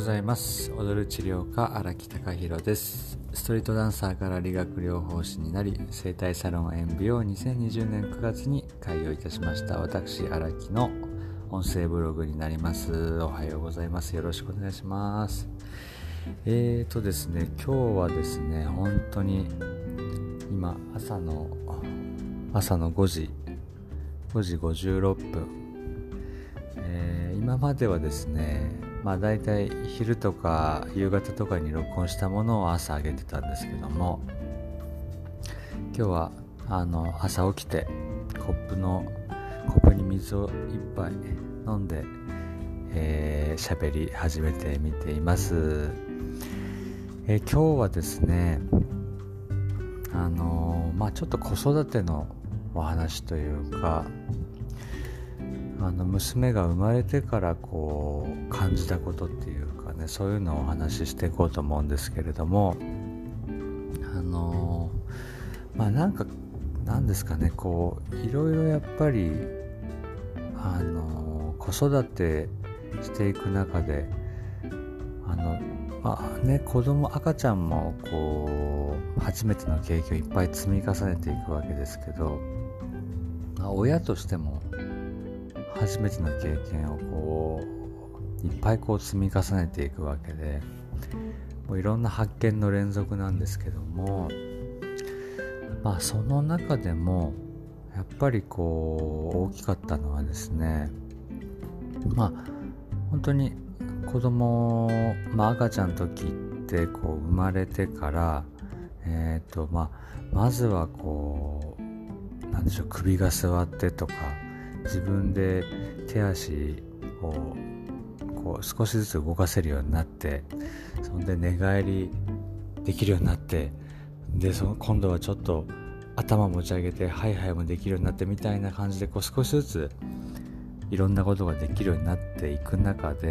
ございます。踊る治療家荒木隆弘です。ストリートダンサーから理学療法士になり整体サロン塩ビを2020年9月に開業いたしました。私荒木の音声ブログになります。おはようございます。よろしくお願いします。えーとですね今日はですね本当に今朝の朝の5時5時56分、えー、今まではですねまあ大体昼とか夕方とかに録音したものを朝上げてたんですけども今日はあの朝起きてコップのコップに水を一杯飲んで喋、えー、り始めてみています、えー、今日はですねあのー、まあちょっと子育てのお話というかあの娘が生まれてからこう感じたことっていうかねそういうのをお話ししていこうと思うんですけれどもあのまあなんかなんですかねこういろいろやっぱりあの子育てしていく中であのまあね子供赤ちゃんもこう初めての経験をいっぱい積み重ねていくわけですけど、まあ、親としても初めての経験をこういっぱいこう積み重ねていくわけでもういろんな発見の連続なんですけどもまあその中でもやっぱりこう大きかったのはですねまあ本当に子供、まあ、赤ちゃんの時ってこう生まれてからえっ、ー、とまあまずはこうなんでしょう首が座ってとか自分で手足をこう少しずつ動かせるようになってそんで寝返りできるようになってでその今度はちょっと頭持ち上げてハイハイもできるようになってみたいな感じでこう少しずついろんなことができるようになっていく中で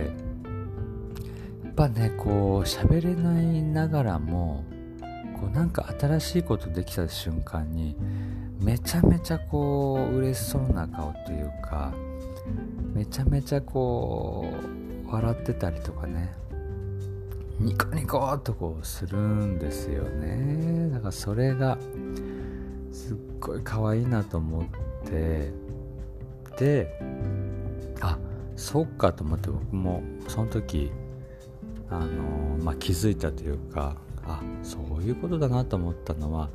やっぱねこう喋れないながらもこうなんか新しいことできた瞬間にめちゃめちゃこう嬉しそうな顔というかめちゃめちゃこう笑ってたりとかねニコニコっとこうするんですよね。だからそれがすっごい可愛いなと思ってであそっかと思って僕もその時あのまあ気づいたというかあそういうことだなと思ったのは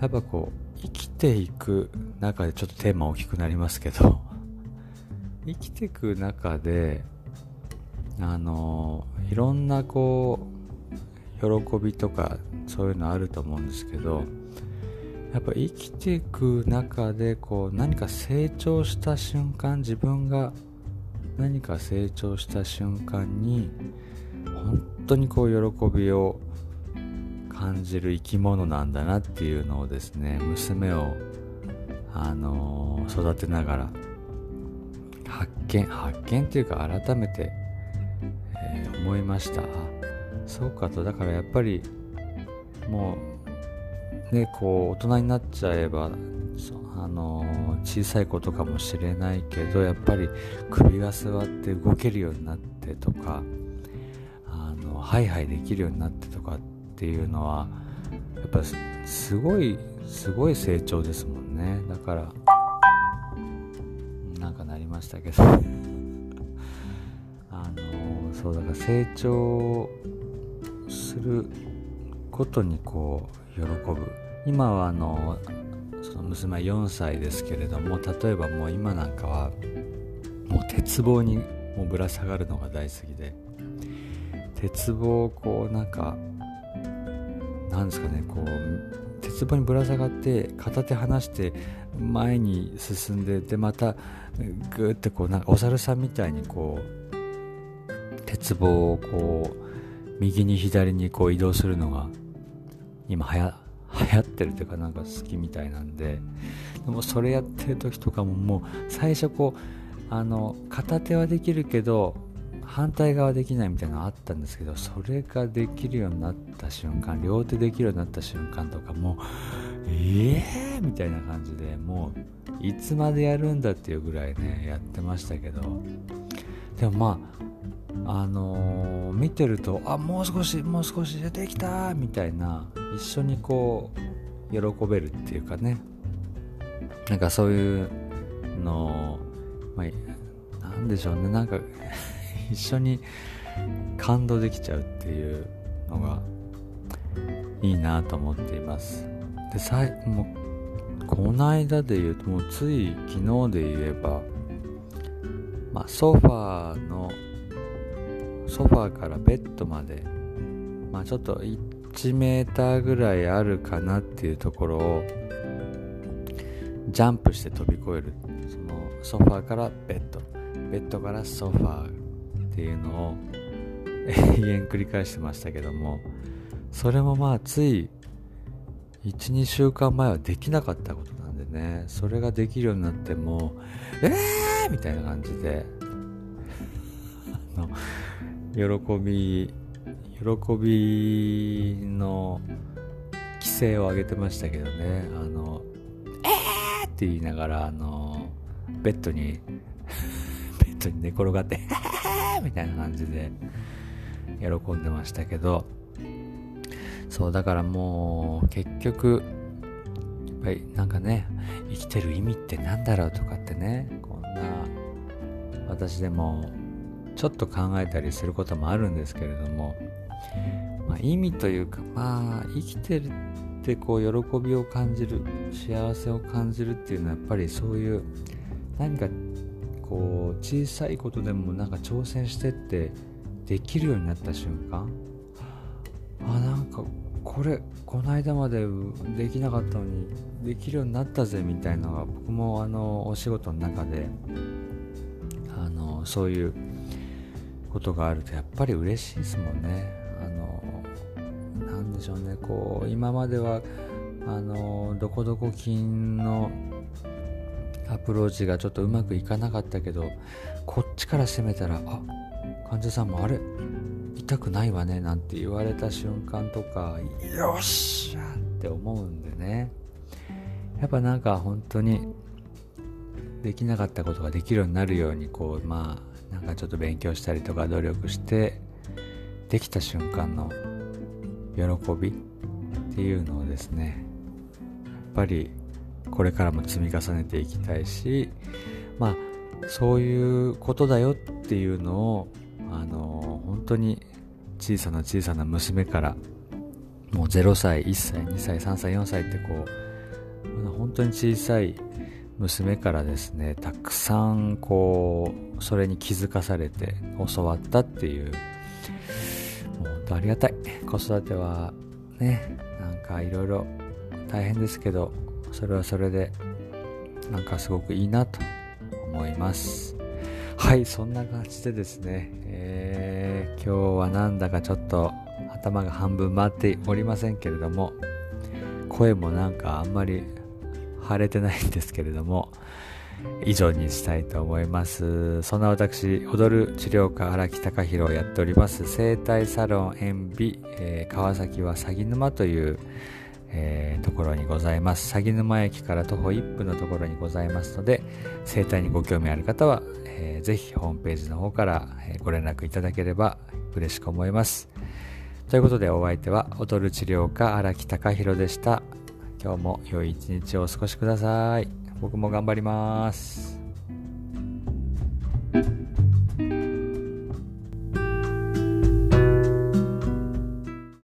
やっぱこう生きていく中でちょっとテーマ大きくなりますけど 生きていく中であのいろんなこう喜びとかそういうのあると思うんですけどやっぱ生きていく中でこう何か成長した瞬間自分が何か成長した瞬間に本当にこう喜びを感じる生き物なんだなっていうのをですね娘をあのー、育てながら発見発見っていうか改めて、えー、思いました。そうかと。だからやっぱりもうねこう大人になっちゃえばあのー、小さいことかもしれないけどやっぱり首が座って動けるようになってとかあのハイハイできるようになってとかってっていうのはやっぱすごいすごい成長ですもんね。だからなんかなりましたけど。あのそうだから成長することにこう喜ぶ。今はあのその娘は4歳ですけれども例えばもう今なんかはもう鉄棒にもうぶら下がるのが大好きで鉄棒をこうなんかなんですかねこう鉄棒にぶら下がって片手離して前に進んででまたグーってこうなんかお猿さんみたいにこう鉄棒をこう右に左にこう移動するのが今はや流行ってるというかなんか好きみたいなんででもそれやってる時とかももう最初こうあの片手はできるけど反対側できないみたいなのあったんですけどそれができるようになった瞬間両手できるようになった瞬間とかもうええー、みたいな感じでもういつまでやるんだっていうぐらいねやってましたけど。でもまああのー、見てるとあもう少しもう少し出てきたみたいな一緒にこう喜べるっていうかね。なんかそういうのまあなんでしょうね。なんか一緒に感動できちゃうっていうのがいいなと思っています。でさいもうこの間で言うともうつい昨日で言えば、まあ、ソファーのソファーからベッドまで、まあ、ちょっと1メーターぐらいあるかなっていうところをジャンプして飛び越える。そのソファーからベッド。ベッドからソファーっていうのを永遠繰り返してましたけどもそれもまあつい12週間前はできなかったことなんでねそれができるようになってもうえー！みたいな感じであの喜び喜びの規制を上げてましたけどねあのえー！って言いながらあのベッドにベッドに寝転がって みたいな感じで喜んでましたけど。そうだからもう結局やっぱりなんかね生きてる意味って何だろうとかってねこんな私でもちょっと考えたりすることもあるんですけれども、まあ、意味というかまあ生きてるってこう喜びを感じる幸せを感じるっていうのはやっぱりそういう何かこう小さいことでもなんか挑戦してってできるようになった瞬間。あなんかこれこの間までできなかったのにできるようになったぜみたいなのが僕もあのお仕事の中であのそういうことがあるとやっぱり嬉しいですもんね。あのなんでしょうね。こう今まではあのどこどこ金のアプローチがちょっとうまくいかなかったけどこっちから攻めたらあ患者さんもあれ痛くないわねなんて言われた瞬間とかよっしゃって思うんでね。やっぱなんか本当にできなかったことができるようになるようにこうまあなんかちょっと勉強したりとか努力してできた瞬間の喜びっていうのをですねやっぱりこれからも積み重ねていきたいしまあそういうことだよっていうのをあの本当に小さな小さな娘からもう0歳1歳2歳3歳4歳ってこう本当に小さい娘からですねたくさんこうそれに気づかされて教わったっていうもう本当ありがたい。子育てはねなんかいろいろ大変ですけどそれはそれでなんかすごくいいなと思います。はいそんな感じでですね、えー、今日はなんだかちょっと頭が半分回っておりませんけれども声もなんかあんまり腫れてないんですけれども以上にしたいと思います。そんな私踊る治療家荒木隆弘をやっております。整体サロン塩ビ、えー、川崎は鷺沼というえー、ところにございます。鷺沼駅から徒歩1分のところにございますので生態にご興味ある方は、えー、ぜひホームページの方から、ご連絡いただければ嬉しく思います。ということでお相手は踊る治療家荒木隆弘でした。今日も良い一日をお過ごしください。僕も頑張ります。